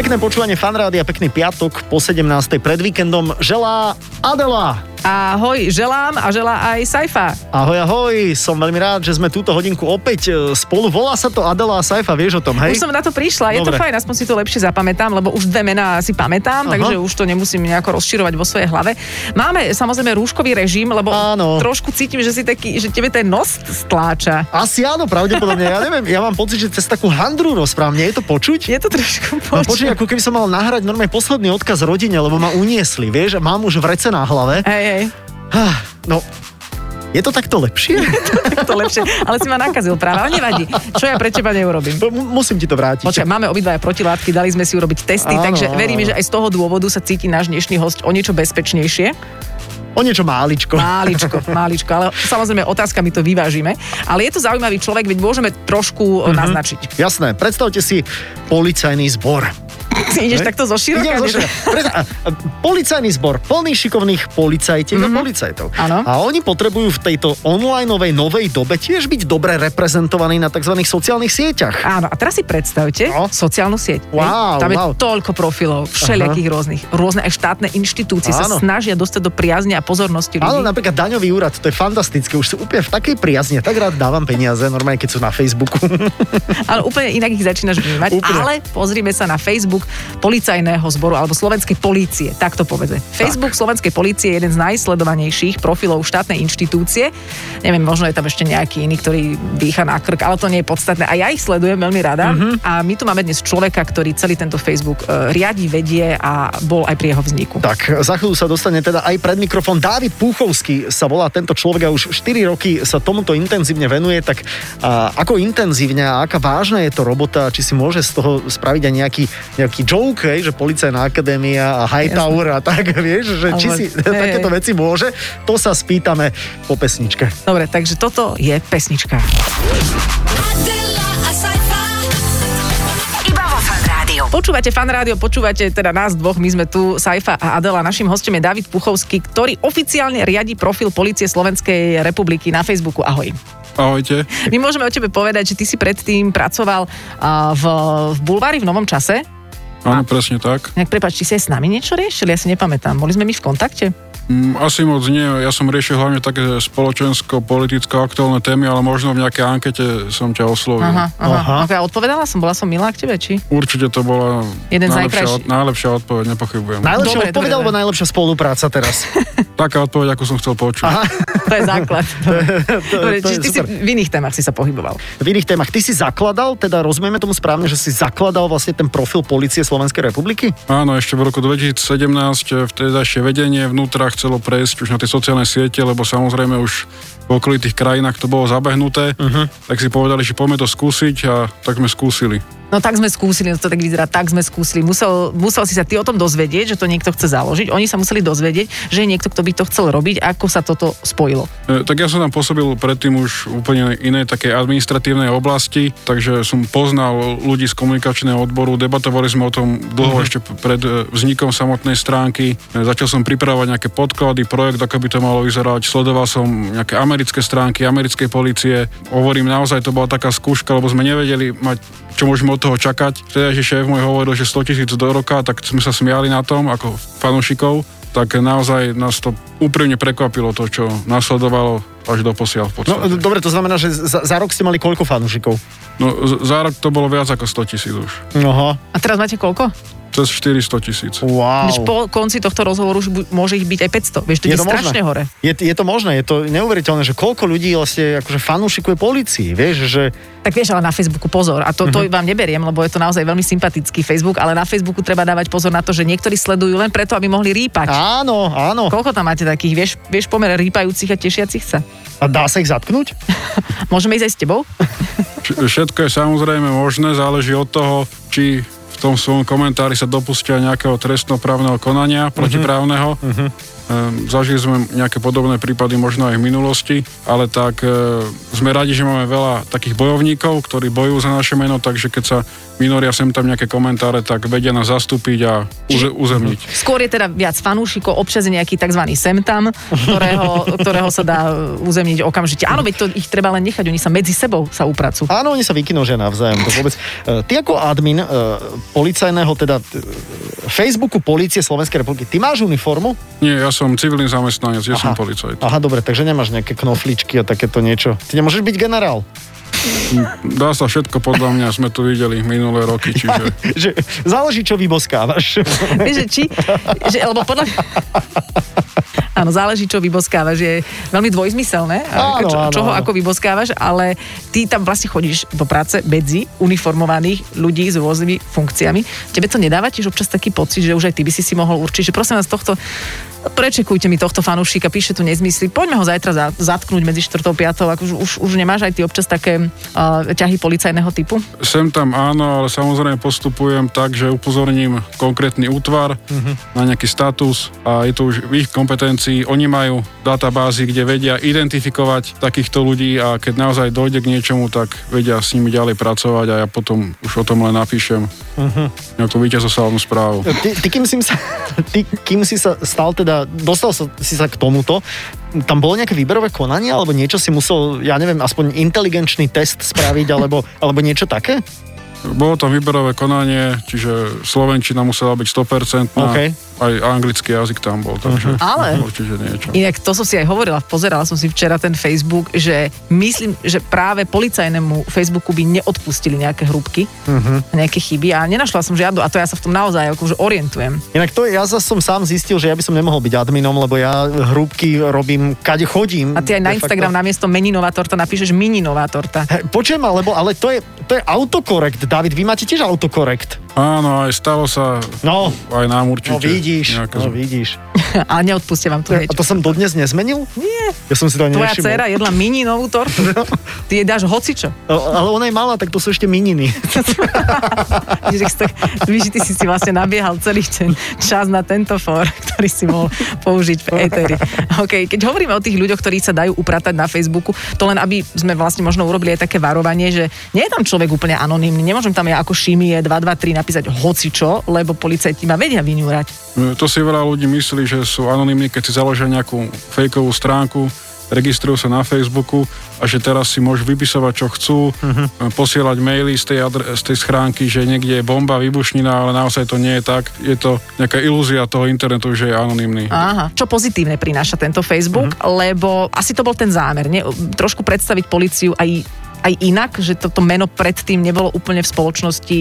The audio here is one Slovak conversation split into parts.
Pekné počúvanie fanrádia, pekný piatok po 17. pred víkendom želá Adela. Ahoj, želám a želá aj Saifa. Ahoj, ahoj, som veľmi rád, že sme túto hodinku opäť e, spolu. Volá sa to Adela a Saifa, vieš o tom, hej? Už som na to prišla, je Dobre. to fajn, aspoň si to lepšie zapamätám, lebo už dve mená si pamätám, Aha. takže už to nemusím nejako rozširovať vo svojej hlave. Máme samozrejme rúškový režim, lebo Áno. trošku cítim, že si taký, že tebe ten nos stláča. Asi áno, pravdepodobne, ja neviem, ja mám pocit, že cez takú handru rozprávam, nie je to počuť? Je to trošku Mám počuť. počuť, ako keby som mal nahrať normálne posledný odkaz rodine, lebo ma uniesli, vieš, mám už vrece na hlave. Hej, hej, Ah, No, je to takto lepšie? to lepšie. Ale si ma nakazil práve, ale nevadí. Čo ja pre teba neurobím? Musím ti to vrátiť. Počkaj, máme obidvaja protilátky, dali sme si urobiť testy, Áno, takže veríme, že aj z toho dôvodu sa cíti náš dnešný host o niečo bezpečnejšie. O niečo máličko. Máličko, máličko, ale samozrejme otázkami to vyvážime. Ale je to zaujímavý človek, veď môžeme trošku mm-hmm. naznačiť. Jasné, predstavte si policajný zbor. Ideš takto zo široka? Idem Policajný zbor, plný šikovných policajtiek mm-hmm. a policajtov. Áno. A oni potrebujú v tejto onlineovej novej dobe tiež byť dobre reprezentovaní na tzv. sociálnych sieťach. Áno, a teraz si predstavte No. sociálnu sieť. Wow, Tam je wow. toľko profilov, všelijakých rôznych. Rôzne aj štátne inštitúcie sa Áno. snažia dostať do priazne a pozornosti ľudí. Áno, napríklad daňový úrad, to je fantastické, už sú úplne v takej priazne, tak rád dávam peniaze, normálne keď sú na Facebooku. Ale úplne inak ich začínaš vnímať. Úplne. Ale pozrime sa na Facebook policajného zboru alebo slovenskej polície, tak to povede. Facebook slovenskej polície je jeden z najsledovanejších profilov štátnej inštitúcie. Neviem, možno je tam ešte nejaký iný, ktorý dýcha na krk, ale to nie je podstatné. A ja ich sledujem veľmi rada. Mhm. A my tu máme dnes človeka, ktorý celý tento Facebook e, riadi, vedie a bol aj pri jeho vzniku. Tak, za chvíľu sa dostane teda aj pred mikrofón. Dávid Púchovský sa volá tento človek a už 4 roky sa tomuto intenzívne venuje, tak a, ako intenzívne a aká vážna je to robota, či si môže z toho spraviť aj nejaký, nejaký joke, hej, že policajná akadémia a Hightower a tak, vieš, že či si hej, takéto hej. veci môže, to sa spýtame po pesničke. Dobre, takže toto je pesnička. Počúvate fan rádio, počúvate teda nás dvoch, my sme tu, Saifa a Adela. Našim hostom je David Puchovský, ktorý oficiálne riadi profil Polície Slovenskej republiky na Facebooku. Ahoj. Ahojte. My môžeme o tebe povedať, že ty si predtým pracoval v, v Bulvári v Novom čase. Áno, presne tak. Nejak či aj s nami niečo riešili? Ja si nepamätám. Boli sme my v kontakte? Mm, Asi moc nie, ja som riešil hlavne také spoločensko-politicko aktuálne témy, ale možno v nejakej ankete som ťa oslovil. Aha, aha. Aha. aha. Ja odpovedala som, bola som milá k tebe, či? Určite to bola Jeden najlepšia, od, najlepšia odpoveď, nepochybujem. Najlepšia Dobre, odpoveď dobre, alebo dobre. najlepšia spolupráca teraz? Taká odpoveď, ako som chcel počuť. Aha, To je základ. Dobre, to je čiže ty si super. v iných témach si sa pohyboval. v iných témach. Ty si zakladal, teda rozumieme tomu správne, že si zakladal vlastne ten profil Polície Slovenskej republiky? Áno, ešte v roku 2017 vtedajšie vedenie vnútra chcelo prejsť už na tie sociálne siete, lebo samozrejme už v okolitých krajinách to bolo zabehnuté, uh-huh. tak si povedali, že poďme to skúsiť a tak sme skúsili. No tak sme skúsili, no to tak vyzerá, tak sme skúsili. Musel, musel si sa ty o tom dozvedieť, že to niekto chce založiť. Oni sa museli dozvedieť, že je niekto, kto by to chcel robiť. Ako sa toto spojilo? E, Tak ja som tam pôsobil predtým už úplne inej takej administratívnej oblasti, takže som poznal ľudí z komunikačného odboru, debatovali sme o tom dlho ešte pred e, vznikom samotnej stránky. E, Začal som pripravovať nejaké podklady, projekt, ako by to malo vyzerať. Sledoval som nejaké americké stránky, americkej policie. Hovorím, naozaj to bola taká skúška, lebo sme nevedeli mať, čo môžeme od toho čakať. Teda, že šéf môj hovoril, že 100 tisíc do roka, tak sme sa smiali na tom, ako fanúšikov tak naozaj nás to úprimne prekvapilo to, čo nasledovalo až do posiaľ v No, podstate. dobre, to znamená, že za, za rok ste mali koľko fanúšikov? No, za rok to bolo viac ako 100 tisíc už. Aha. A teraz máte koľko? Cez 400 tisíc. Wow. Než po konci tohto rozhovoru už bu- môže ich byť aj 500. Vieš, to je, strašne hore. Je, je to možné, je to neuveriteľné, že koľko ľudí vlastne akože fanúšikuje policii, vieš, že Tak vieš, ale na Facebooku pozor. A to, to vám neberiem, lebo je to naozaj veľmi sympatický Facebook, ale na Facebooku treba dávať pozor na to, že niektorí sledujú len preto, aby mohli rýpať. áno, áno. Koľko tam máte takých, vieš, vieš pomer rýpajúcich a tešiacich sa? A dá sa ich zatknúť? Môžeme ísť aj s tebou? Všetko je samozrejme možné, záleží od toho, či v tom svojom komentári sa dopustia nejakého trestnoprávneho konania protiprávneho. Ehm, Zažili sme nejaké podobné prípady možno aj v minulosti, ale tak e, sme radi, že máme veľa takých bojovníkov, ktorí bojujú za naše meno, takže keď sa minoria sem tam nejaké komentáre, tak vedia nás zastúpiť a uze, uzemniť. Skôr je teda viac fanúšikov, občas je nejaký tzv. semtam, ktorého, ktorého sa dá uzemniť okamžite. Áno, veď to ich treba len nechať, oni sa medzi sebou sa upracujú. Áno, oni sa vykinožia navzájom, to vôbec. Ty ako admin policajného, teda Facebooku Polície Slovenskej republiky, ty máš uniformu? Nie, ja som civilný zamestnanec, ja som policajt. Aha, dobre, takže nemáš nejaké knofličky a takéto niečo. Ty nemôžeš byť generál. Dá sa všetko podľa mňa, sme tu videli minulé roky, čiže že, záleží, čo vyboskávaš. Vieš, či, že, lebo podľa Áno, záleží, čo vyboskávaš. Je veľmi dvojzmyselné, Áno, čo, áno, čoho áno. ako vyboskávaš, ale ty tam vlastne chodíš do práce medzi uniformovaných ľudí s rôznymi funkciami. Tebe to nedáva tiež občas taký pocit, že už aj ty by si si mohol určiť, že prosím vás tohto prečekujte mi tohto fanúšika, píše tu nezmysly, poďme ho zajtra za, zatknúť medzi 4. a 5. Ako už, už, už nemáš aj ty občas také uh, ťahy policajného typu? sem tam áno, ale samozrejme postupujem tak, že upozorním konkrétny útvar na nejaký status a je to už ich kompetencii. Oni majú databázy, kde vedia identifikovať takýchto ľudí a keď naozaj dojde k niečomu, tak vedia s nimi ďalej pracovať a ja potom už o tom len napíšem nejakú víťazoslavnú správu. Ty, ty, kým, si sa, ty, kým si sa stal teda, dostal sa, si sa k tomuto, tam bolo nejaké výberové konanie, alebo niečo si musel, ja neviem, aspoň inteligenčný test spraviť, alebo, alebo niečo také? Bolo tam výberové konanie, čiže Slovenčina musela byť 100%, OK. Aj anglický jazyk tam bol, takže Ale- určite niečo. Inak to som si aj hovorila, pozerala som si včera ten Facebook, že myslím, že práve policajnému Facebooku by neodpustili nejaké hrúbky, uh-huh. nejaké chyby a nenašla som žiadnu a to ja sa v tom naozaj akože orientujem. Inak to ja zase som sám zistil, že ja by som nemohol byť adminom, lebo ja hrúbky robím, kade chodím. A ty aj na facto. Instagram namiesto meninová torta napíšeš mininová torta. Počujem, alebo, ale to je, to je autokorekt, David, vy máte tiež autokorekt. Áno, aj stalo sa No, aj nám určite. no vidíš, no vidíš. A neodpustia vám to A to som dodnes nezmenil? Nie. Ja som si to ani Tvoja nevšimol. dcera jedla mininovú tortu. Ty jej dáš hocičo. O, Ale ona je malá, tak to sú ešte mininy. Víš, ty si si vlastne nabiehal celý ten čas na tento fór, ktorý si mohol použiť v Eteri. OK, keď hovoríme o tých ľuďoch, ktorí sa dajú upratať na Facebooku, to len aby sme vlastne možno urobili aj také varovanie, že nie je tam človek úplne anonymný, nemôžem tam ja ako Šimie 223 napísať hocičo, lebo policajti ma vedia vyňúrať. E, To si veľa ľudí myslí, že sú anonymní, keď si založia nejakú fejkovú stránku, registrujú sa na Facebooku a že teraz si môžu vypisovať, čo chcú, uh-huh. posielať maily z tej, adre- z tej schránky, že niekde je bomba, výbušnina, ale naozaj to nie je tak. Je to nejaká ilúzia toho internetu, že je anonymný. Aha. Čo pozitívne prináša tento Facebook, mm-hmm. lebo asi to bol ten zámer, nie? trošku predstaviť policiu aj aj inak, že toto meno predtým nebolo úplne v spoločnosti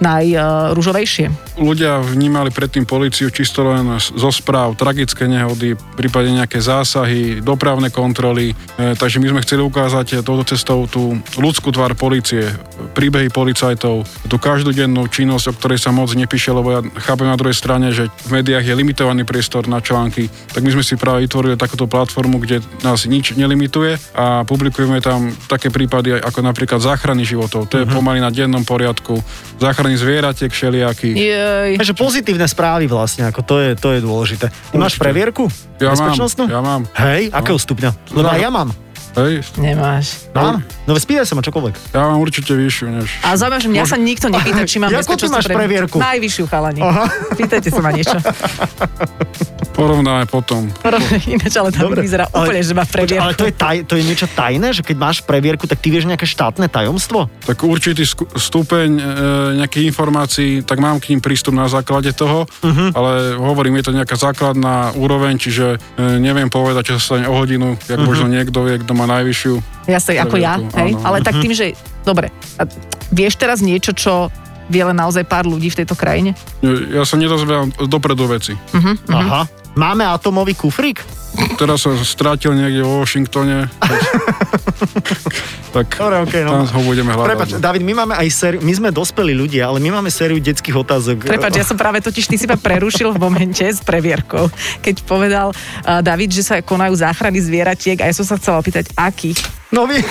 najrúžovejšie. Ľudia vnímali predtým policiu čisto len zo správ, tragické nehody, prípadne nejaké zásahy, dopravné kontroly. E, takže my sme chceli ukázať touto cestou tú ľudskú tvár policie, príbehy policajtov, tú každodennú činnosť, o ktorej sa moc nepíše, lebo ja chápem na druhej strane, že v médiách je limitovaný priestor na články. Tak my sme si práve vytvorili takúto platformu, kde nás nič nelimituje a publikujeme tam také prípady ako napríklad záchrany životov. To je pomaly na dennom poriadku. Záchrany zvieratiek všelijakých. Jej. Takže pozitívne správy vlastne, ako to je, to je dôležité. Ty máš previerku? Ja mám, Bezpečnostnú? ja mám. Hej, akého stupňa? Lebo ja mám. Hej, Nemáš. Mám? No spýtaj sa ma čokoľvek. ja mám určite vyššiu než... A zaujímavé, že mňa sa nikto nepýta, či mám Jakú ty máš previerku? Najvyššiu chalani. Pýtajte sa ma niečo. Porovnáme potom. Ináč, ale tam vyzerá úplne, že má previerku. ale to je, taj, to je niečo tajné, že keď máš previerku, tak ty vieš nejaké štátne tajomstvo? Tak určitý sku- stupeň e, nejakých informácií, tak mám k ním prístup na základe toho, uh-huh. ale hovorím, je to nejaká základná úroveň, čiže e, neviem povedať, čo sa stane o hodinu, jak uh-huh. možno niekto vie, kto má najvyššiu. Jasne, ako ja, hej? áno. Ale tak tým, že... Dobre, a vieš teraz niečo, čo vie len naozaj pár ľudí v tejto krajine? Ja sa nedozvedám dopredu veci. Mhm. Aha. Máme atomový kufrík? Teraz sa strátil niekde vo Washingtone. tak Dobre, okej, no. tam ho budeme hľadať. Prepač, David, my máme aj sériu, my sme dospelí ľudia, ale my máme sériu detských otázok. Prepač, ja som práve totiž, ty si ma prerušil v momente s previerkou, keď povedal uh, David, že sa konajú záchrany zvieratiek a ja som sa chcela opýtať, akých, No vy...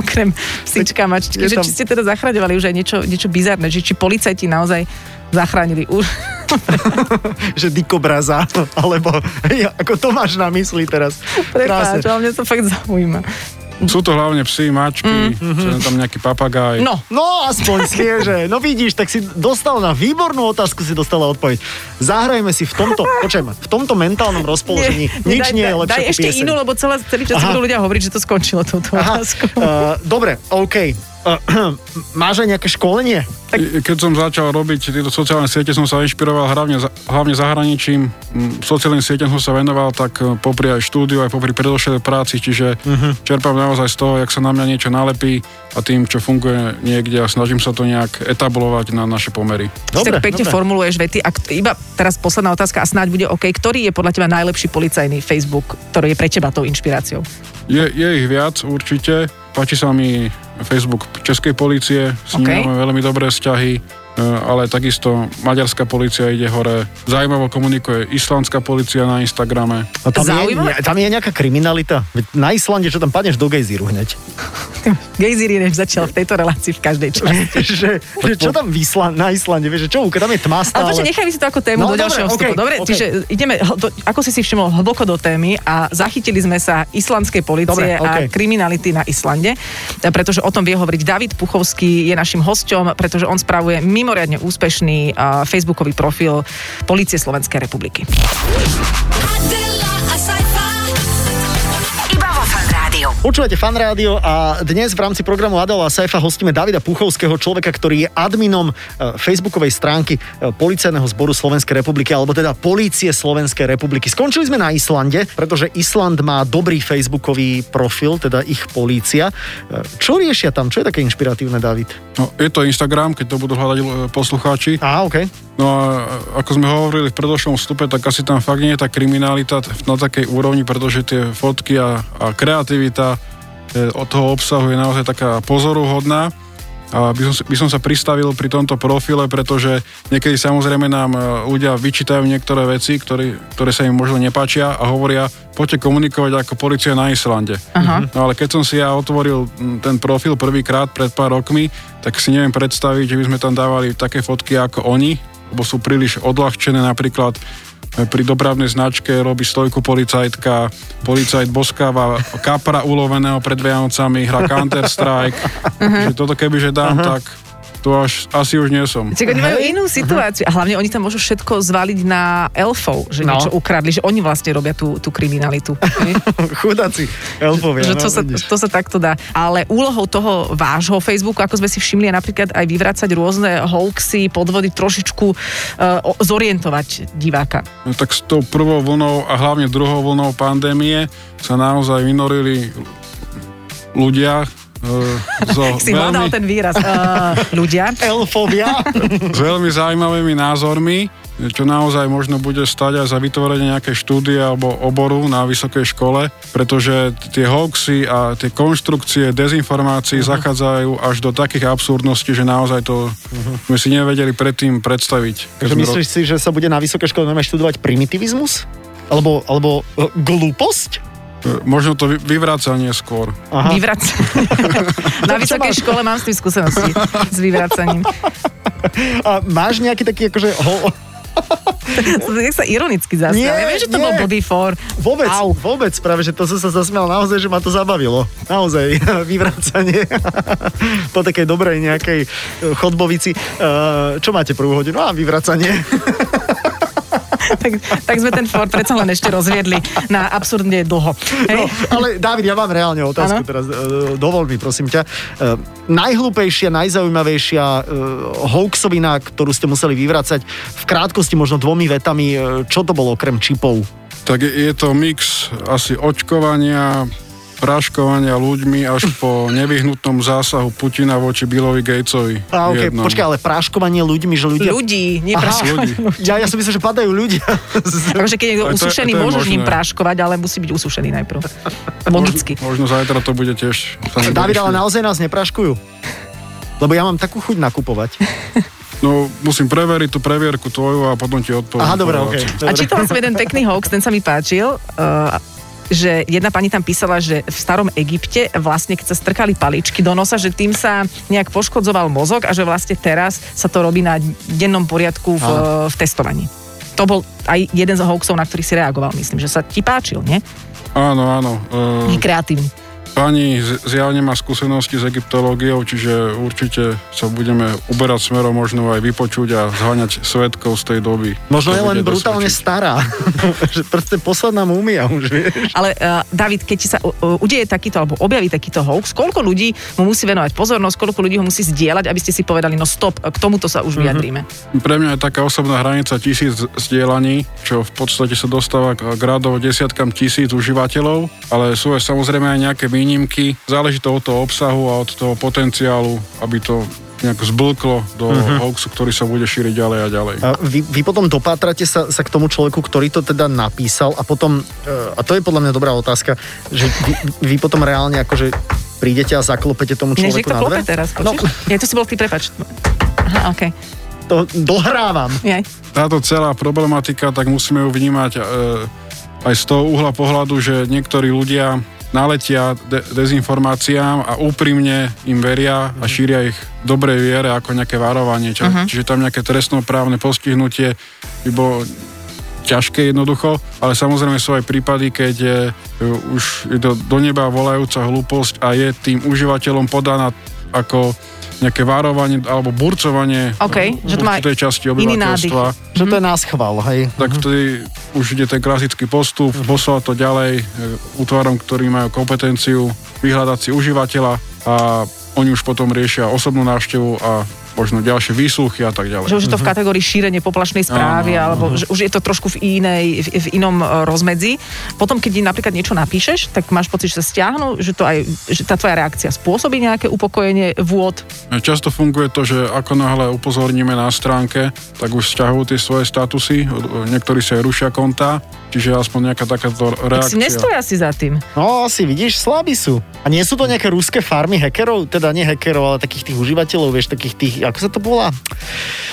okrem psička, mačky, že tam- či ste teda zachraňovali už aj niečo, niečo bizarné, že či policajti naozaj zachránili už že dikobraza, alebo ja, ako to máš na mysli teraz. Prepáč, ale mňa to fakt zaujíma. Sú to hlavne psy, mačky, mm. tam nejaký papagaj. No, No, aspoň svieže. No vidíš, tak si dostal na výbornú otázku, si dostala odpoveď. Zahrajme si v tomto, počujem, v tomto mentálnom rozpoložení. Nič daj, nie je lepšie Daj ešte pieseň. inú, lebo celé, celý čas budú ľudia hovoriť, že to skončilo touto Aha, otázkou. uh, dobre, OK. Uh, máš aj nejaké školenie? I- Keď som začal robiť tieto sociálne siete, som sa inšpiroval hlavne, hlavne zahraničím. Mm, Sociálnym sieťam som sa venoval tak e, popri aj štúdiu, aj popri predošlej práci, čiže uh-huh. čerpám naozaj z toho, jak sa na mňa niečo nalepí a tým, čo funguje niekde a snažím sa to nejak etablovať na naše pomery. tak pekne dobre. formuluješ vety. A k- iba teraz posledná otázka a snáď bude OK. Ktorý je podľa teba najlepší policajný Facebook, ktorý je pre teba tou inšpiráciou? Je, je ich viac určite. Páči sa mi Facebook Českej policie, s nimi OK. máme veľmi dobré vzťahy, ale takisto maďarská policia ide hore. Zaujímavo komunikuje islandská policia na Instagrame. A tam, je, Zaujímavé. ne- tam je nejaká kriminalita? Na Islande, čo tam padneš do gejzíru hneď. Gejzír je začal v tejto relácii v každej časti. že, že čo tam v Island, na Islande? Vieš, čo, tam je tma Ale stále. počkaj, nechajme si to ako tému No, do dobre, ďalšieho vstupu. Dobre, okej. čiže ideme, do, ako si si všimol, hlboko do témy a zachytili sme sa islandskej policie Dobre, a kriminality na Islande, e, pretože o tom vie hovoriť David Puchovský, je našim hosťom, pretože on spravuje mimoriadne úspešný facebookový profil Polície Slovenskej republiky. Počúvate fan rádio a dnes v rámci programu Adela a Saifa hostíme Davida Puchovského, človeka, ktorý je adminom e, facebookovej stránky e, Policajného zboru Slovenskej republiky, alebo teda Polície Slovenskej republiky. Skončili sme na Islande, pretože Island má dobrý facebookový profil, teda ich polícia. E, Čo riešia tam? Čo je také inšpiratívne, David? No, je to Instagram, keď to budú hľadať poslucháči. Á, OK. No a ako sme hovorili v predošlom vstupe, tak asi tam fakt nie je tá kriminalita na takej úrovni, pretože tie fotky a, a kreativita e, od toho obsahu je naozaj taká pozoruhodná. A by som, by som sa pristavil pri tomto profile, pretože niekedy samozrejme nám e, ľudia vyčítajú niektoré veci, ktoré, ktoré sa im možno nepáčia a hovoria, poďte komunikovať ako policia na Islande. Aha. No ale keď som si ja otvoril ten profil prvýkrát pred pár rokmi, tak si neviem predstaviť, že by sme tam dávali také fotky ako oni, lebo sú príliš odľahčené. Napríklad e, pri dopravnej značke robí stojku policajtka, policajt boskáva kapra uloveného pred Vianocami, hra Counter-Strike, že toto kebyže dám, tak to až asi už nie som. Čiže oni majú inú situáciu a hlavne oni tam môžu všetko zvaliť na elfov, že No. niečo ukradli, že oni vlastne robia tú, tú kriminalitu. Chudáci elfovia. že no, to, sa, vidíš. to sa takto dá. Ale úlohou toho vášho Facebooku, ako sme si všimli, je napríklad aj vyvracať rôzne hoaxy, podvody, trošičku uh, zorientovať diváka. No, tak s tou prvou vlnou a hlavne druhou vlnou pandémie sa naozaj vynorili ľudia so Si veľmi, ten výraz. Uh, ľudia. Elfovia? s veľmi zaujímavými názormi, čo naozaj možno bude stať aj za vytvorenie nejakej štúdie alebo oboru na vysokej škole, pretože tie hoaxy a tie konštrukcie dezinformácií uh-huh. zachádzajú až do takých absurdností, že naozaj to uh-huh. sme si nevedeli predtým predstaviť. Takže myslíš si, že sa bude na vysokej škole normálne študovať primitivizmus? Alebo, alebo e, glúposť? Ro- Možno to vy- vyvracanie skôr. Aha. Vyvrac... Na čo vysokej škole mám s tým skúsenosti s vyvracaním. A máš nejaký taký akože... Ho, Nech sa ironicky zasmial. Nie, Ja viem, že to nie. bol blbý for. vôbec, Au. vôbec, práve, že to som sa zasmial naozaj, že ma to zabavilo. Naozaj, vyvracanie po takej dobrej nejakej e, chodbovici. E, Čo máte prvú hodinu? A vyvracanie. Tak, tak sme ten for predsa len ešte rozviedli na absurdne dlho. Hej? No, ale David, ja mám reálne otázku Áno. teraz. E, Dovol mi, prosím ťa. E, Najhlúpejšia, najzaujímavejšia e, hoaxovina, ktorú ste museli vyvracať v krátkosti, možno dvomi vetami, čo to bolo okrem čipov? Tak je, je to mix asi očkovania, práškovania ľuďmi až po nevyhnutnom zásahu Putina voči Billovi Gatesovi. A okay, jednom. počkaj, ale práškovanie ľuďmi, že ľudia... Ľudí, nie. Ľudí. Ja, ja som myslel, že padajú ľudia. Takže keď je niekto usušený, môžeš ním práškovať, ale musí byť usušený najprv. Logicky. Možno zajtra to bude tiež. David, ale naozaj nás nepraškujú? Lebo ja mám takú chuť nakupovať. No, musím preveriť tú previerku tvoju a potom ti odpoviem. Aha, dobre, Informáciu. okej. A čítala som jeden pekný hoax, ten sa mi páčil. Uh, že jedna pani tam písala, že v starom Egypte vlastne, keď sa strkali paličky do nosa, že tým sa nejak poškodzoval mozog a že vlastne teraz sa to robí na dennom poriadku v, v testovaní. To bol aj jeden z hoaxov, na ktorý si reagoval, myslím, že sa ti páčil, nie? Áno, áno. Je Uh, kreatívny. Pani zjavne má skúsenosti s egyptológiou, čiže určite sa budeme uberať smerom možno aj vypočuť a zháňať svetkov z tej doby. Možno je len brutálne dosvedčiť. stará. že proste posledná múmia už, vieš. Ale uh, David, keď ti sa uh, udeje takýto alebo objaví takýto hoax, koľko ľudí mu musí venovať pozornosť, koľko ľudí ho musí zdieľať, aby ste si povedali, no stop, k tomuto sa už vyjadríme. Pre mňa je taká osobná hranica tisíc zdieľaní, čo v podstate sa dostáva k radovo desiatkam tisíc užívateľov, ale sú aj samozrejme aj nejaké výnimky. Záleží to od toho obsahu a od toho potenciálu, aby to nejak zblklo do uh-huh. hoaxu, ktorý sa bude šíriť ďalej a ďalej. A vy, vy potom dopátrate sa, sa k tomu človeku, ktorý to teda napísal a potom, e, a to je podľa mňa dobrá otázka, že vy, vy potom reálne akože prídete a zaklopete tomu človeku niekto na dve? teraz, No, počuš? Ja, to si bol ty, prepač. Aha, okej. to dohrávam. Jaj. Táto celá problematika, tak musíme ju vnímať e, aj z toho uhla pohľadu, že niektorí ľudia naletia de- dezinformáciám a úprimne im veria a šíria ich dobrej viere ako nejaké varovanie. Či, uh-huh. Čiže tam nejaké trestnoprávne postihnutie by bolo ťažké jednoducho, ale samozrejme sú aj prípady, keď je, uh, už je to do neba volajúca hlúposť a je tým užívateľom podaná ako nejaké varovanie alebo burcovanie OK, že to má určitej časti obyvateľstva. Že to je nás chval, hej. Tak vtedy už ide ten klasický postup, poslať to ďalej e, útvarom, ktorí majú kompetenciu vyhľadať si užívateľa a oni už potom riešia osobnú návštevu a možno ďalšie výsluchy a tak ďalej. Že už je to v kategórii šírenie poplašnej správy, Áno, áno, alebo že už je to trošku v, inej, v, v inom e, rozmedzi. Potom, keď napríklad niečo napíšeš, tak máš pocit, že sa stiahnu, že, to aj, že tá tvoja reakcia spôsobí nejaké upokojenie vôd. Často funguje to, že ako náhle upozorníme na stránke, tak už stiahujú tie svoje statusy, niektorí sa aj rušia konta, čiže aspoň nejaká takáto Tak si reakcia. nestoja si za tým. No, asi vidíš, slabí sú. A nie sú to nejaké ruské farmy hackerov? Teda nie hackerov, ale takých tých užívateľov, vieš, takých tých, ako sa to volá?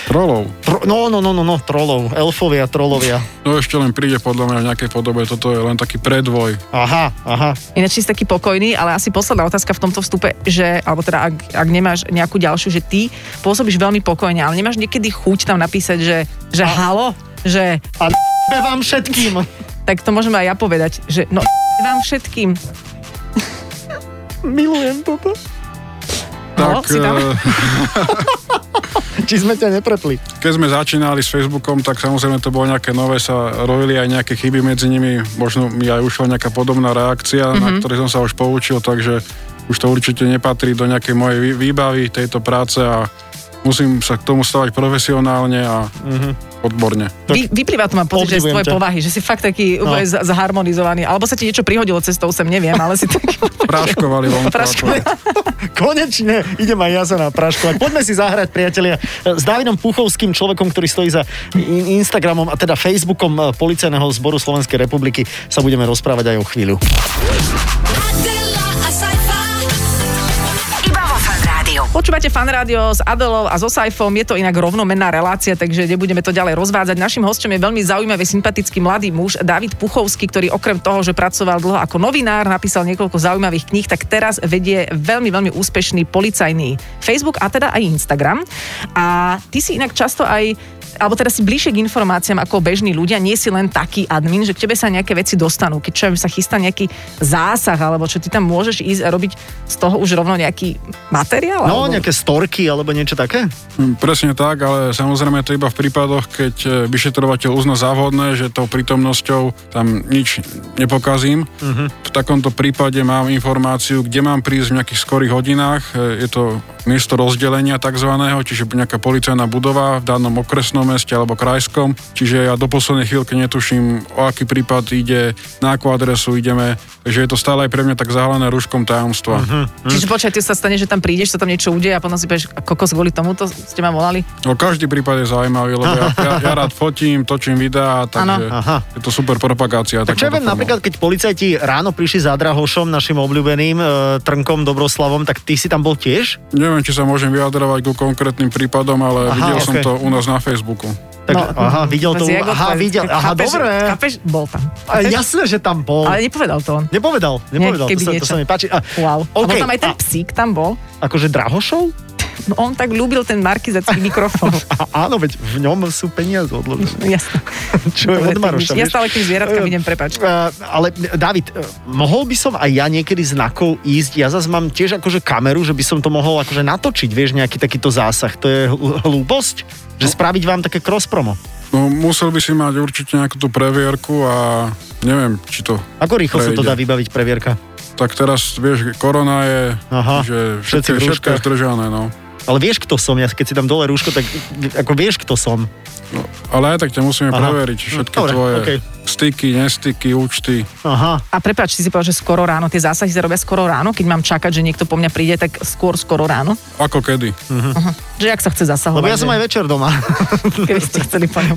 Trolov. Tro, no, no, no, no, no, trolov, elfovia, trolovia. To ešte len príde podľa mňa v nejakej podobe, toto je len taký predvoj. Aha, aha. Ináč si taký pokojný, ale asi posledná otázka v tomto vstupe, že, alebo teda ak, ak nemáš nejakú ďalšiu, že ty pôsobíš veľmi pokojne, ale nemáš niekedy chuť tam napísať, že, že halo, že A vám všetkým. tak to môžem aj ja povedať, že no vám všetkým. Milujem toto. No, tak si tam? eh, Či sme ťa neprepli. keď sme začínali s Facebookom, tak samozrejme to bolo nejaké nové, sa rojili aj nejaké chyby medzi nimi, možno mi aj ušla nejaká podobná reakcia, mm-hmm. na ktorej som sa už poučil, takže už to určite nepatrí do nejakej mojej vý- výbavy tejto práce a musím sa k tomu stavať profesionálne a mm-hmm. odborne. Vy, vyplýva to mám pocit, že z tvojej ťa. povahy, že si fakt taký No. zaharmonizovaný, alebo sa ti niečo prihodilo cestou sem, neviem, ale si taký... Práškovali vonku. Praškovali. Konečne idem aj ja sa napraškovať. Poďme si zahrať, priatelia, s Davidom Puchovským, človekom, ktorý stojí za in- Instagramom a teda Facebookom eh, Policajného zboru Slovenskej republiky sa budeme rozprávať aj o chvíľu. Počúvate fan rádio s Adelou a so Saifom, je to inak rovnomenná relácia, takže nebudeme to ďalej rozvádzať. Našim hostom je veľmi zaujímavý, sympatický mladý muž, David Puchovský, ktorý okrem toho, že pracoval dlho ako novinár, napísal niekoľko zaujímavých kníh, tak teraz vedie veľmi, veľmi úspešný policajný Facebook a teda aj Instagram. A ty si inak často aj alebo teda si bližšie k informáciám ako bežní ľudia, nie si len taký admin, že k tebe sa nejaké veci dostanú. Keď čo sa chystá nejaký zásah, alebo čo ty tam môžeš ísť a robiť z toho už rovno nejaký materiál? No, alebo... nejaké storky alebo niečo také? Mm, Presne tak, ale samozrejme to iba v prípadoch, keď e, vyšetrovateľ uzná závodné, že tou prítomnosťou tam nič nepokazím. Uh-huh. V takomto prípade mám informáciu, kde mám prísť v nejakých skorých hodinách. E, Je to miesto rozdelenia takzvaného, čiže nejaká policajná budova v danom okresnom meste alebo krajskom. Čiže ja do poslednej chvíľky netuším, o aký prípad ide, na akú adresu ideme. Takže je to stále aj pre mňa tak zahalené rúškom tajomstva. Uh-huh. Čiže počkaj, ty sa stane, že tam prídeš, sa tam niečo udeje a potom si povieš, kokos kvôli tomuto ste ma volali? No, každý prípad je zaujímavý, lebo ja, ja, ja rád fotím, točím videá, takže Aha. je to super propagácia. Tak čo ja viem, napríklad, keď policajti ráno prišli za Drahošom, našim obľúbeným e, Trnkom Dobroslavom, tak ty si tam bol tiež? Neviem, či sa môžem vyjadrovať ku konkrétnym prípadom, ale Aha, videl som okej. to u nás na Facebooku. Takže, aha, videl to. Aha, videl. Aha, Chápeš, dobre. Chápeš? Bol tam. A Chápeš? jasné, že tam bol. Ale nepovedal to on. Nepovedal, nepovedal, keby to, sa, to niečo. sa mi páči. A, Wow. A bol OK, tam aj ten a- psík, tam bol. akože Drahošov? No, on tak ľúbil ten markizacký mikrofón. A, áno, veď v ňom sú peniaze odložené. Jasné. Čo je Dobre, od Maroša, Ja stále tým zvieratkám idem, prepač. Uh, ale David, uh, mohol by som aj ja niekedy znakov ísť, ja zase mám tiež akože kameru, že by som to mohol akože natočiť, vieš, nejaký takýto zásah. To je hl- hlúposť, že spraviť vám také cross promo. No musel by si mať určite nejakú tú previerku a neviem, či to... Ako rýchlo sa to Prejde. dá vybaviť previerka? Tak teraz, vieš, korona je, Aha, že všetko, všetko je zdržané, no. Ale vieš, kto som? Ja keď si dám dole rúško, tak ako vieš, kto som. no. Ale aj tak ťa musíme Aha. preveriť, všetky Dobre, tvoje okej. Styky, nestyky, účty. Aha. A prepač, ty si povedal, že skoro ráno, tie zásahy sa robia skoro ráno, keď mám čakať, že niekto po mňa príde, tak skôr skoro ráno. Ako kedy? Že ak sa chce zasahovať. Lebo ja som že- aj večer doma. Keby ste chceli po ňom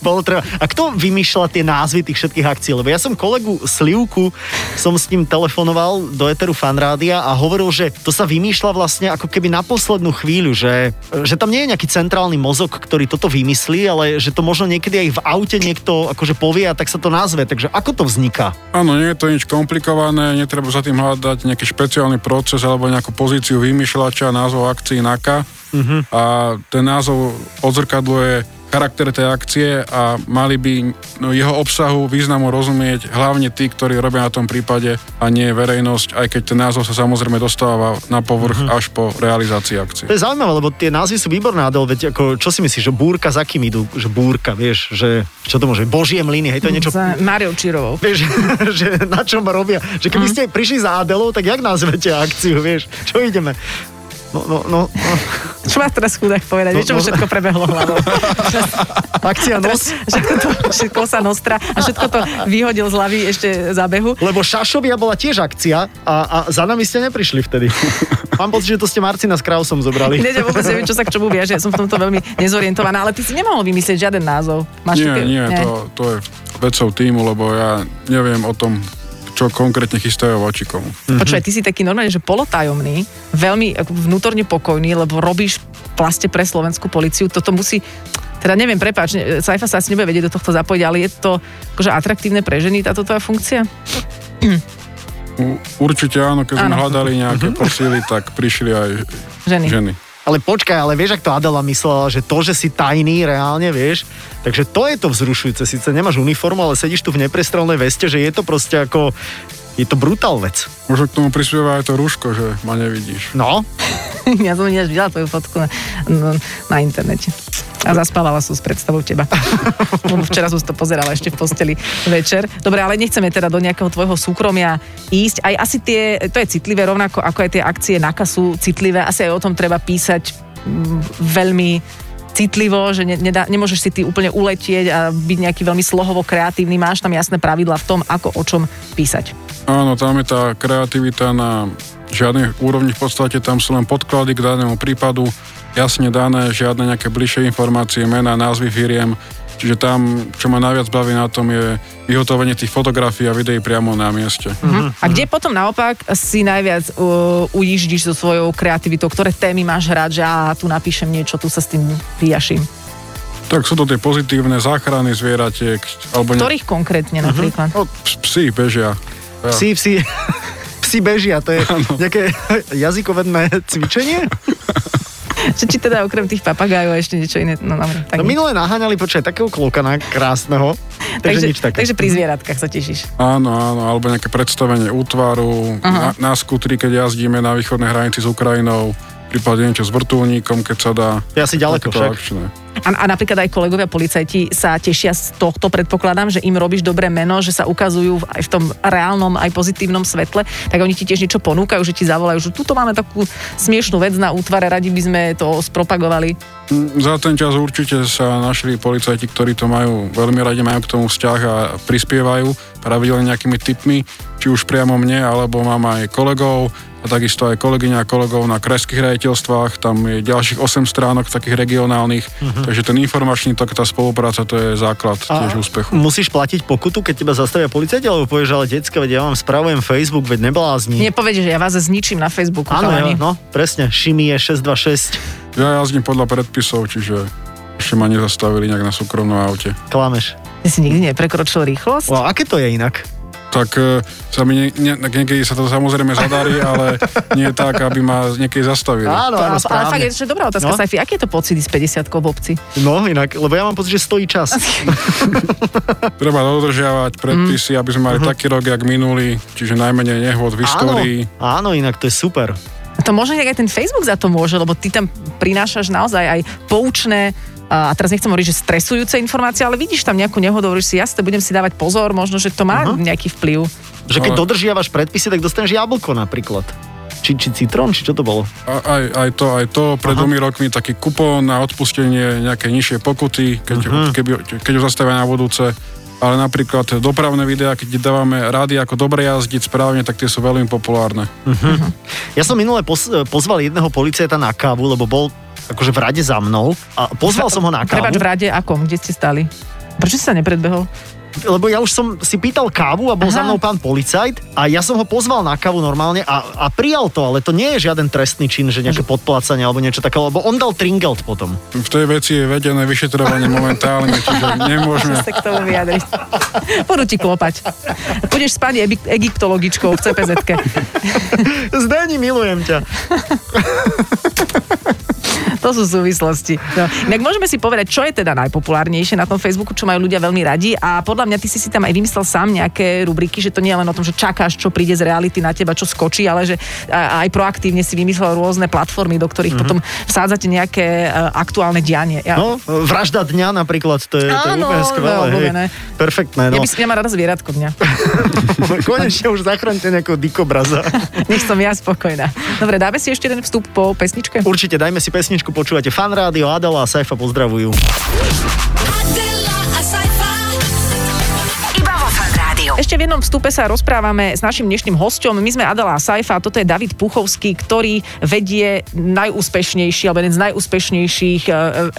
bolo treba. A kto vymýšľa tie názvy tých všetkých akcií? Lebo ja som kolegu Slivku, som s ním telefonoval do Eteru Fanrádia a hovoril, že to sa vymýšľa vlastne ako keby na poslednú chvíľu, že, že tam nie je nejaký centrálny mozog, ktorý toto vymyslí, ale že to možno niekedy aj v aute niekto akože povie a tak sa to nazve. Takže ako to vzniká? Áno, nie je to nič komplikované, netreba za tým hľadať nejaký špeciálny proces alebo nejakú pozíciu vymýšľača, názov akcií NAKA. Uh-huh. A ten názov odzrkadluje charakter tej akcie a mali by no, jeho obsahu, významu rozumieť hlavne tí, ktorí robia na tom prípade a nie verejnosť, aj keď ten názov sa samozrejme dostáva na povrch uh-huh. až po realizácii akcie. To je zaujímavé, lebo tie názvy sú výborné, Adel, veď ako, čo si myslíš, že búrka za kým idú? Že búrka, vieš, že čo to môže, božie mlyny, hej, to je niečo Za Máriou Čirovou. Vieš, že na čom robia. Že keby ste prišli za Adelou, tak jak nazvete akciu, vieš? Čo ideme? No, no, no, no. Čo má teraz chudák povedať? No, Vieš, čo mu no. všetko prebehlo hlavou? Akcia nos. Všetko to, všetko sa nostra a všetko to vyhodil z hlavy ešte za behu. Lebo Šašovia bola tiež akcia a, a za nami ste neprišli vtedy. Mám pocit, že to ste Marcina s Krausom zobrali. Ja vôbec neviem, čo sa k čomu viaže. Ja som v tomto veľmi nezorientovaná, ale ty si nemohol vymyslieť žiaden názov. Máš Nie, také- nie, to, to je vecou týmu, lebo ja neviem o tom, čo konkrétne chystajú voči komu. Počúvaj, ty si taký normálne, že polotajomný, veľmi vnútorne pokojný, lebo robíš v plaste pre slovenskú policiu. Toto musí, teda neviem, prepáč, ne- Saifa sa asi nebude vedieť do tohto zapojiť, ale je to akože atraktívne pre ženy táto tvoja funkcia? Určite áno, keď sme hľadali nejaké posily, tak prišli aj Ženy. ženy. Ale počkaj, ale vieš, ak to Adela myslela, že to, že si tajný reálne, vieš, takže to je to vzrušujúce. Sice nemáš uniformu, ale sedíš tu v neprestrelnej veste, že je to proste ako, je to brutál vec. Možno k tomu prispieva aj to rúško, že ma nevidíš. No, ja som ináč videla tvoju fotku na, na, na internete. A zaspávala som s predstavou teba. Včera som si to pozerala ešte v posteli večer. Dobre, ale nechceme teda do nejakého tvojho súkromia ísť. Aj asi tie, to je citlivé, rovnako ako aj tie akcie na kasu citlivé. Asi aj o tom treba písať mm, veľmi citlivo, že ne, nedá, nemôžeš si ty úplne uletieť a byť nejaký veľmi slohovo kreatívny. Máš tam jasné pravidla v tom, ako o čom písať. Áno, tam je tá kreativita na žiadnej úrovni, v podstate tam sú len podklady k danému prípadu, jasne dané, žiadne nejaké bližšie informácie, mená, názvy firiem, čiže tam, čo ma najviac baví na tom, je vyhotovenie tých fotografií a videí priamo na mieste. Uh-huh. A kde potom naopak si najviac uh, ujíždiš so svojou kreativitou? Ktoré témy máš hrať, že á, tu napíšem niečo, tu sa s tým vyjaším? Tak sú to tie pozitívne záchrany zvieratiek, alebo ne... Ktorých konkrétne napríklad? No, ps- psi bežia. Psi, psi, psi bežia, to je nejaké jazykovedné cvičenie? Že či teda okrem tých papagájov a ešte niečo iné? No dobre, tak No nič. minule naháňali počať takého klokana krásneho, takže, takže, nič také. takže pri zvieratkách sa tešíš. Áno, áno, alebo nejaké predstavenie útvaru, na, na skutri, keď jazdíme na východnej hranici s Ukrajinou, prípadne niečo s vrtulníkom, keď sa dá. Je asi ďaleko však. akčné. A, a napríklad aj kolegovia policajti sa tešia z tohto, predpokladám, že im robíš dobré meno, že sa ukazujú v- aj v tom reálnom, aj pozitívnom svetle, tak oni ti tiež niečo ponúkajú, že ti zavolajú, že tuto máme takú smiešnú vec na útvare, radi by sme to spropagovali. Mm, Za ten čas určite sa našli policajti, ktorí to majú veľmi radi, majú k tomu vzťah a prispievajú pravidelne nejakými tipmi, či už priamo mne, alebo mám aj kolegov a takisto aj kolegyňa a kolegov na krajských rejiteľstvách, tam je ďalších 8 stránok takých regionálnych, uh-huh. takže ten informačný tok, tá spolupráca, to je základ tiež úspechu. musíš platiť pokutu, keď teba zastavia policajti, alebo povieš, ale decka, veď ja vám spravujem Facebook, veď neblázni. Nepovedeš, že ja vás zničím na Facebooku. Áno, ja, no, presne, Šimi je 626. Ja jazdím podľa predpisov, čiže ešte ma nezastavili nejak na súkromnom aute. Klameš. Ty si nikdy neprekročil rýchlosť? O, aké to je inak? Tak e, sa mi nie, nie, niekedy sa to samozrejme zadarí, ale nie je tak, aby ma niekedy zastavili. Áno, áno, ale fakt je to dobrá otázka, No. Saifi. Aký je to pocit ísť 50 v obci? No, inak, lebo ja mám pocit, že stojí čas. Treba dodržiavať predpisy, aby sme mali taký rok, jak minulý, čiže najmenej nehôd v histórii. Áno, áno, inak to je super. To možno aj ten Facebook za to môže, lebo ty tam prinášaš naozaj aj poučné a teraz nechcem hovoriť, že stresujúce informácie, ale vidíš tam nejakú nehodu, hovoríš si, jasne, budem si dávať pozor, možno, že to má Aha. nejaký vplyv. Že keď dodržiavaš predpisy, tak dostaneš jablko napríklad. Či, či citrón, či čo to bolo? A, aj, aj to, aj to. Pred dvomi rokmi taký kupón na odpustenie nejakej nižšej pokuty, keď, Mhm. keby, keď ho zastavia na budúce. Ale napríklad dopravné videá, keď dávame rády ako dobre jazdiť správne, tak tie sú veľmi populárne. Ja som minule pos- pozval jedného policajta na kávu, lebo bol akože v rade za mnou a pozval som ho na kávu. Prepač v rade, akom? Kde ste stali? Prečo si sa nepredbehol? Lebo ja už som si pýtal kávu a bol Aha. za mnou pán policajt a ja som ho pozval na kávu normálne a, a prijal to, ale to nie je žiaden trestný čin, že nejaké podplácanie alebo niečo také, lebo on dal tringelt potom. V tej veci je vedené vyšetrovanie momentálne, čiže nemôžeme... Sa k tomu vyjadriť? Budú ti klopať. Pôjdeš spať egyptologičkou v CPZ-ke. Zdeni, milujem ťa. To sú súvislosti. No. Inak môžeme si povedať, čo je teda najpopulárnejšie na tom Facebooku, čo majú ľudia veľmi radi a podľa mňa ty si si tam aj vymyslel sám nejaké rubriky, že to nie je len o tom, že čakáš, čo príde z reality na teba, čo skočí, ale že aj proaktívne si vymyslel rôzne platformy, do ktorých mm-hmm. potom vsádzate nejaké e, aktuálne dianie. Ja, No, vražda dňa napríklad, to je, to je Áno, úplne skvelé. veľmi hej. Perfektné, ja, no. by, som- ja rada zvieratko dňa. Konečne už zachránte nejakého dikobraza. Nech som ja spokojná. Dobre, dáme si ešte jeden vstup po pesničke? Určite, dajme si pesničku, počúvate Fan Rádio, Adela a Saifa pozdravujú. Ešte v jednom vstupe sa rozprávame s našim dnešným hosťom. My sme Adela Saifa, toto je David Puchovský, ktorý vedie najúspešnejší, alebo jeden z najúspešnejších e,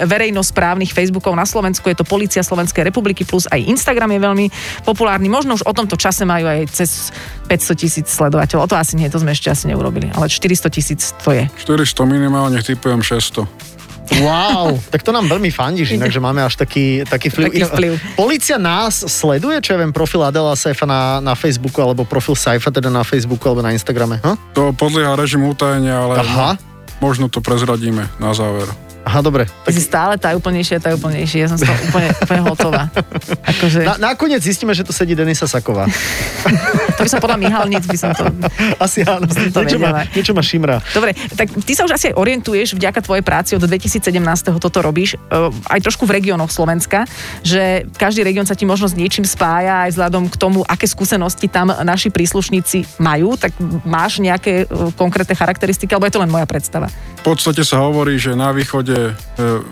verejnosprávnych Facebookov na Slovensku. Je to Polícia Slovenskej republiky, plus aj Instagram je veľmi populárny. Možno už o tomto čase majú aj cez 500 tisíc sledovateľov. O to asi nie, to sme ešte asi neurobili, ale 400 tisíc to je. 400 minimálne, typujem 600. Wow, tak to nám veľmi fandíš, inak, že máme až taký, taký vplyv. Taký vplyv. Polícia nás sleduje, čo ja viem, profil Adela Saifa na, na Facebooku, alebo profil Saifa teda na Facebooku alebo na Instagrame. Hm? To podlieha režimu utajenia, ale Aha. možno to prezradíme na záver. Aha, dobre. Ty si stále tajúplnejšie a tajúplnejšie. Ja som z toho úplne, úplne hotová. Akože, Na, nakoniec zistíme, že tu sedí Denisa Saková. to by som podľa Mihalnic by som to Asi áno. to Niečo ma, niečo ma šimra. Dobre, tak ty sa už asi aj orientuješ vďaka tvojej práci od 2017. toto robíš, e, aj trošku v regiónoch Slovenska, že každý región sa ti možno s niečím spája aj vzhľadom k tomu, aké skúsenosti tam naši príslušníci majú, tak máš nejaké e, konkrétne charakteristiky, alebo je to len moja predstava? V podstate sa hovorí, že na východe e,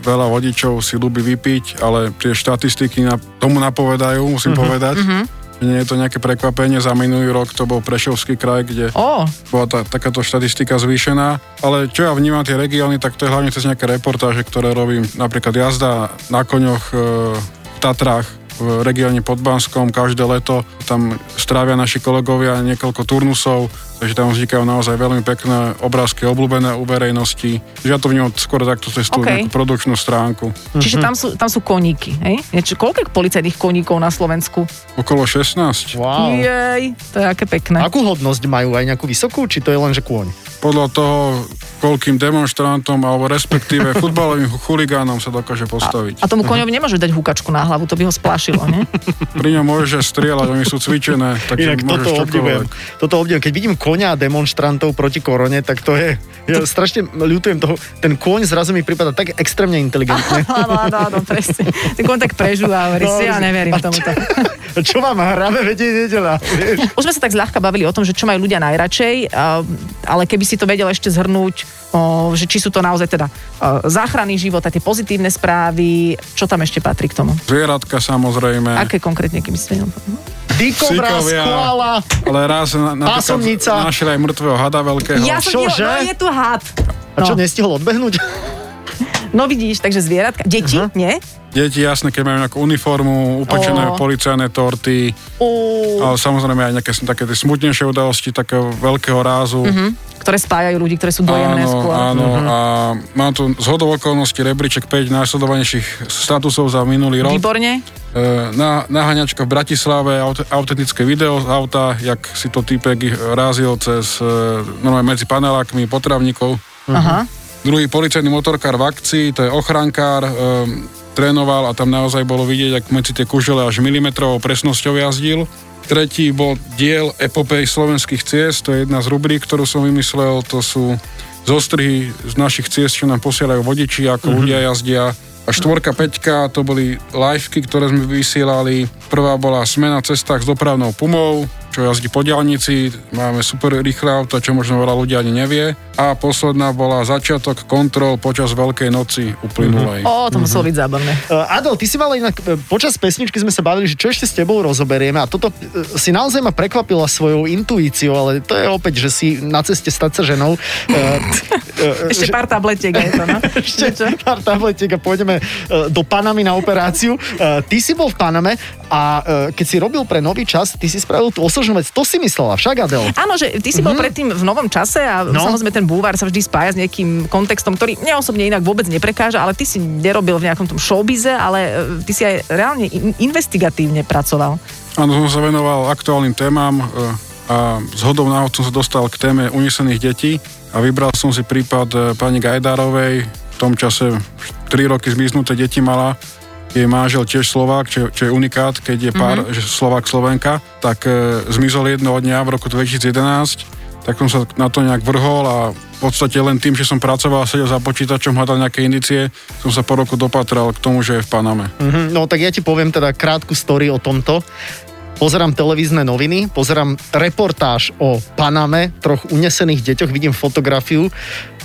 veľa vodičov si ľúbi vypiť, ale tie štatistiky na, tomu napovedajú, musím povedať. Že Nie je to nejaké prekvapenie, za minulý rok to bol Prešovský kraj, kde Ó, bola tá, takáto štatistika zvýšená. Ale čo ja vnímam tie regióny, tak to je hlavne cez nejaké reportáže, ktoré robím. Napríklad jazda na koňoch e, v Tatrách, v regióne Podbanskom každé leto. Tam strávia naši kolegovia niekoľko turnusov, takže tam vznikajú naozaj veľmi pekné obrázky, obľúbené u verejnosti. Že ja to vnímam skôr takto cez tú OK. nejakú produkčnú stránku. čiže tam sú, tam sú koníky, hej? Niečo, koľko policajných koníkov na Slovensku? Okolo 16. Wow. Jej, to je aké pekné. Akú hodnosť majú? Aj nejakú vysokú? Či to je len, že kôň? Podľa toho, koľkým demonstrantom alebo respektíve futbalovým chuligánom sa dokáže postaviť. A tomu koňovi nemôžeš dať húkačku na hlavu, to by ho splašilo, nie? Pri ňom môže strieľať, oni sú cvičené, takže Inak toto obdivujem. Toto obdivujem. Keď vidím konia a demonstrantov proti korone, tak to je... Ja strašne ľutujem toho. Ten kôň zrazu mi prípada tak extrémne inteligentne. Áno, áno, áno, presne. Ten koň tak prežúva hovorí si, ja neverím tomuto. Čo vám hráme, vedie nedela? Už sme sa tak zľahka bavili o tom, že čo majú ľudia najradšej, ale keby si to vedel ešte zhrnúť, že či sú to naozaj teda o, záchrany života, tie pozitívne správy, čo tam ešte patrí k tomu? Zvieratka samozrejme, Aké konkrétne, si vedel? Dikobraz, koala. ale raz na, Pásomnica. napríklad našli aj mŕtvého hada veľkého. Ja som Čože? no je tu had. A čo, No, nestihol odbehnúť? no vidíš, takže zvieratka. Deti, Aha. nie? Deti jasné, keď majú nejakú uniformu, upečené Ó. policajné torty, Ú, ale samozrejme aj nejaké také tie smutnejšie udalosti takého veľkého rázu. Mhm. ktoré spájajú ľudí, ktoré sú dojemné áno, skôr. áno, a mám tu z hodou okolností rebríček 5 najsledovanejších statusov za minulý rok. Výborne. E, Na, naháňačka v Bratislave, aut, autentické video z auta, jak si to týpek rázil cez e, normálne medzi panelákmi potravníkov. Aha. Druhý policajný motorkár v akcii, to je ochrankár, e, trénoval a tam naozaj bolo vidieť, ak medzi tie kužele až milimetrovou presnosťou jazdil. Tretí bol diel epopej slovenských ciest, to je jedna z rubrík, ktorú som vymyslel, to sú zostrihy z našich ciest, čo nám posielajú vodiči, ako mm-hmm. ľudia jazdia. A štvorka, peťka, to boli liveky, ktoré sme vysielali. Prvá bola Sme na cestách s dopravnou pumou, čo jazdí po diálnici. Máme super rýchle auto, čo možno veľa ľudí ani nevie. A posledná bola začiatok kontrol počas Veľkej noci uplynulej. Ó, to muselo byť zábavné. Uh, Adel, ty si mal inak, e, počas pesničky sme sa bavili, že čo ešte s tebou rozoberieme a toto e, si naozaj ma prekvapila svojou intuíciou, ale to je opäť, že si na ceste stať sa ženou. Uh, Ešte pár tabletiek je to, no. ešte pár tabletiek a pôjdeme uh, do Panamy na operáciu. Uh, ty si bol v Paname a uh, keď si robil pre nový čas, ty si spravil tú osožnú vec. To si myslela, však Adel? Áno, že ty si bol predtým v novom čase a No. samozrejme ten bulvár sa vždy spája s nejakým kontextom, ktorý mne osobne inak vôbec neprekáža, ale ty si nerobil v nejakom tom showbize, ale e, ty si aj reálne in- investigatívne pracoval. Áno, som sa venoval aktuálnym témam e, a z hodou náhod som sa dostal k téme unesených detí a vybral som si prípad e, pani Gajdárovej, v tom čase 3 roky zmiznuté deti mala, jej manžel tiež Slovák, čo, čo je unikát, keď je pár, mm-hmm. Slovák Slovenka, tak e, zmizol jednoho dňa v roku 2011, tak som sa na to nejak vrhol a v podstate len tým, že som pracoval a sedel za počítačom, hľadal nejaké indície, som sa po roku dopatral k tomu, že je v Paname. Mhm, No tak ja ti poviem teda krátku story o tomto. Pozerám televízne noviny, pozerám reportáž o Paname, troch unesených deťoch, vidím fotografiu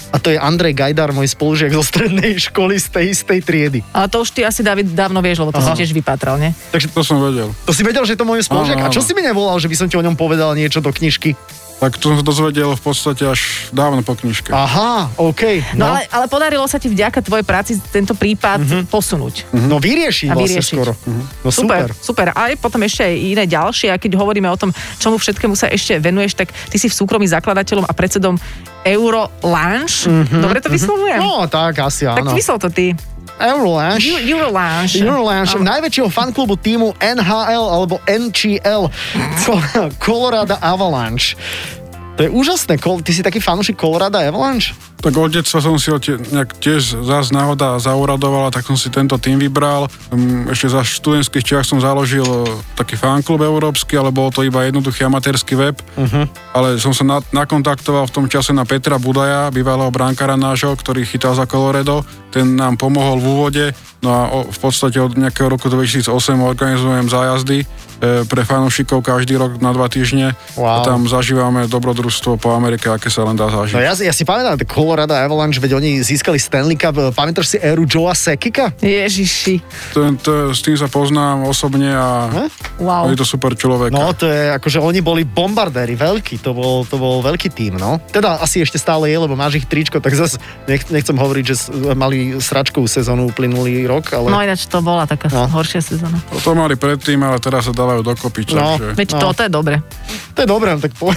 a to je Andrej Gajdar, môj spolužiak zo strednej školy z tej istej triedy. Ale to už ty asi David dávno vieš, lebo to Aha. si tiež vypátral, nie? Takže to som vedel. To si vedel, že je to môj spolužiak? A Áno, čo áno. si mi nevolal, že by som ti o ňom povedal niečo do knižky? Tak to som sa dozvedel v podstate až dávno po knižke. Aha, OK. No, No, ale, ale podarilo sa ti vďaka tvojej práci tento prípad posunúť. no vyriešiť A vlastne skoro. No super. Super, super. A aj potom ešte aj iné ďalšie. A keď hovoríme o tom, čomu všetkému sa ešte venuješ, tak ty si v súkromí zakladateľom a predsedom Euro Lounge. Dobre to vyslovujem? No tak asi tak áno. vysol to ty. Eurolanche. Euro Lounge. Eurolanche, Áno. najväčšieho fanklubu týmu NHL alebo NCL, Co- Colorado Avalanche. To je úžasné. Ty si taký fanúšik Colorado Avalanche? Tak od detstva som si ho tie, nejak tiež zás náhoda zauradovala, tak som si tento tým vybral. Um, Ešte za študentských čiach som založil e, taký fanklub európsky, ale bol to iba jednoduchý amatérsky web. Uh-huh. Ale som sa na, nakontaktoval v tom čase na Petra Budaja, bývalého brankára nášho, ktorý chytal za Colorado. Ten nám pomohol v úvode. No a o, v podstate od nejakého roku 2008 organizujem zájazdy e, pre fanúšikov každý rok na dva týždne. Wow. A tam zažívame dobrodružstvo po Amerike, aké sa len dá zažiť. No ja, ja si pamätám, Colorado Avalanche, veď oni získali Stanley Cup. Pamätáš si éru Joea Sekika? Ježiši. To, to, s tým sa poznám osobne a Wow. je to super človek. No to je, akože oni boli bombardéri, veľký, to bol, to bol veľký tým, no. Teda asi ešte stále je, lebo máš ich tričko, tak zase nech, nechcem hovoriť, že s- mali sračkovú sezónu uplynulý rok, ale... No ináč to bola taká No. horšia sezóna. To mali predtým, ale teraz sa dávajú dokopy. No. Takže... Veď No. toto je dobre. To je dobré, no tak po...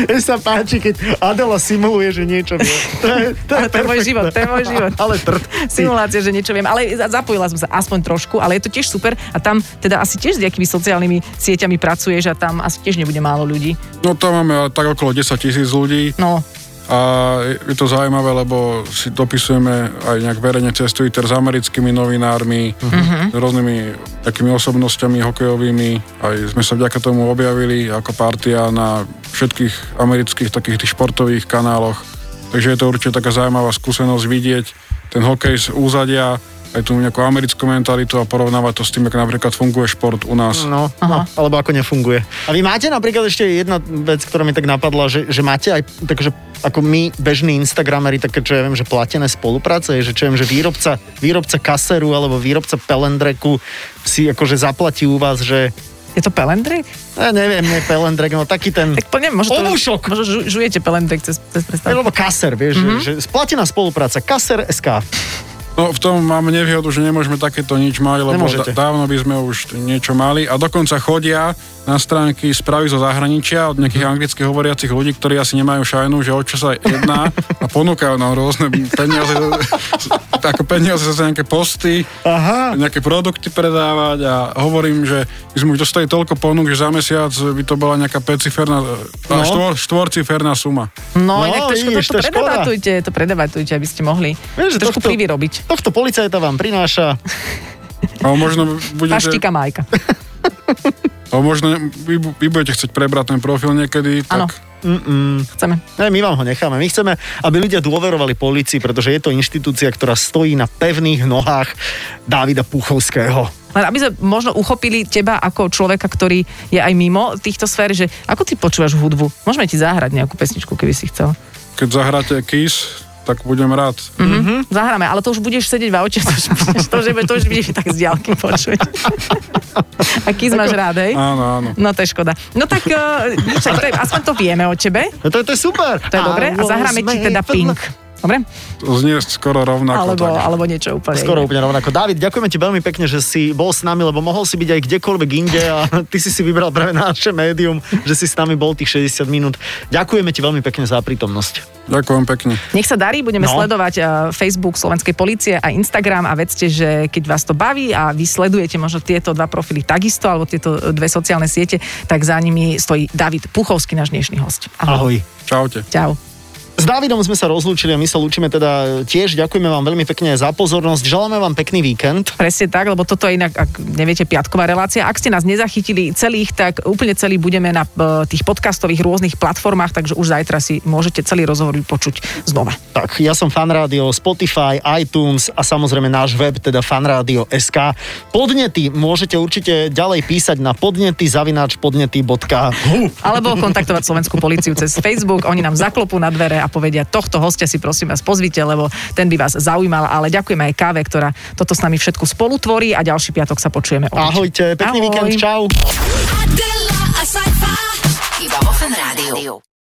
Mne sa páči, keď Adela simuluje, že niečo vie. To je, to je, to je môj život, to je môj život. Ale trd. Simulácia, že niečo viem, ale za- zapojila som sa aspoň trošku, ale je to tiež super a tam teda asi tiež s nejakými sociálnymi sieťami pracuješ a tam asi tiež nebude málo ľudí. No tam máme tak okolo 10 tisíc ľudí No, a je- to zaujímavé, lebo si dopisujeme aj nejak verejne cez Twitter s americkými novinármi, s rôznymi takými osobnosťami hokejovými. Aj sme sa vďaka tomu objavili ako partia na všetkých amerických takých tých športových kanáloch. Takže je to určite taká zaujímavá skúsenosť vidieť ten hokej z úzadia, aj tú nejakú americkú mentalitu a porovnávať to s tým, ako napríklad funguje šport u nás. No, no, alebo ako nefunguje. A vy máte napríklad ešte jedna vec, ktorá mi tak napadla, že, že máte aj takže ako my, bežní Instagrameri, také, čo ja viem, že platené spolupráce, že čo ja viem, že výrobca, výrobca kaseru alebo výrobca pelendreku si akože zaplatí u vás, že je to pelendrek? ja neviem, nie pelendrek, no taký ten... Tak poďme, možno, to, Obušok. možno žu, žujete pelendrek cez, cez prestávku. Alebo kaser, vieš, mm-hmm. že, že splatená spolupráca, kaser SK. No v tom máme nevýhodu, že nemôžeme takéto nič mať, lebo Nemôžete. da- dávno by sme už niečo mali a dokonca chodia na stránky správy zo zahraničia od nejakých anglicky hovoriacich ľudí, ktorí asi nemajú šajnu, že o čo sa jedná a ponúkajú nám rôzne peniaze, ako peniaze za nejaké posty, Aha. nejaké produkty predávať a hovorím, že sme už dostali toľko ponúk, že za mesiac by to bola nejaká peciferná, No. no. štvor, štvorciferná suma. No, No, inak trošku vidíš, to, to predebatujte, to predebatujte, aby ste mohli Vieš, trošku tohto- privyrobiť. Tohto policajta vám prináša. A možno budete... Paštika Majka. A možno vy, vy budete chcieť prebrať ten profil niekedy, tak Mm-mm. Chceme. Ne, my vám ho necháme. My chceme, aby ľudia dôverovali policii, pretože je to inštitúcia, ktorá stojí na pevných nohách Dávida Puchovského. Len aby sme možno uchopili teba ako človeka, ktorý je aj mimo týchto sfér, že ako ty počúvaš hudbu? Môžeme ti zahrať nejakú pesničku, keby si chcel. keď zahráte Kiss, tak budem rád. Mm-hmm. Zahráme, ale to už budeš sedieť v aute, to to, už, to už budeš tak z diálky počuť. A Kiss máš rád, hej? Áno, áno. No to je škoda. No tak, uh, nič, to je, aspoň to vieme o tebe. No to, to je super. To je dobre. A zahráme ti teda Pink. Dobre? To znie skoro rovnako. Alebo, tak. alebo niečo úplne Skoro iné. úplne rovnako. David, ďakujeme ti veľmi pekne, že si bol s nami, lebo mohol si byť aj kdekoľvek inde a ty si si vybral práve naše médium, že si s nami bol tých 60 minút. Ďakujeme ti veľmi pekne za prítomnosť. Ďakujem pekne. Nech sa darí, budeme No. sledovať uh, Facebook Slovenskej policie a Instagram a vedzte, že keď vás to baví a vy sledujete možno tieto dva profily takisto, alebo tieto eh, dve sociálne siete, tak za nimi stojí David Puchovský, náš dnešný host. Ahoj. Čaute. Čau. S Dávidom sme sa rozlúčili a my sa lúčime teda tiež. Ďakujeme vám veľmi pekne za pozornosť. Želáme vám pekný víkend. Presne tak, lebo toto je inak, ak neviete, piatková relácia. Ak ste nás nezachytili celých, tak úplne celý budeme na eh, tých podcastových rôznych platformách, takže už zajtra si môžete celý rozhovor počuť znova. Tak, ja som Fanrádio, Spotify, iTunes a samozrejme náš web, teda fanradio.sk. Podnety môžete určite ďalej písať na podnety zavináč podnety.hu. Alebo kontaktovať slovenskú policiu cez Facebook, oni nám zaklopú na dvere a povedia, tohto hostia si prosím vás pozvite, lebo ten by vás zaujímal, ale ďakujeme aj káve, ktorá toto s nami všetko spolutvorí a ďalší piatok sa počujeme opäť. Ahojte, pekný Ahoj. víkend, čau. Adela, a sci-fi. Iba vo Fan Rádiu.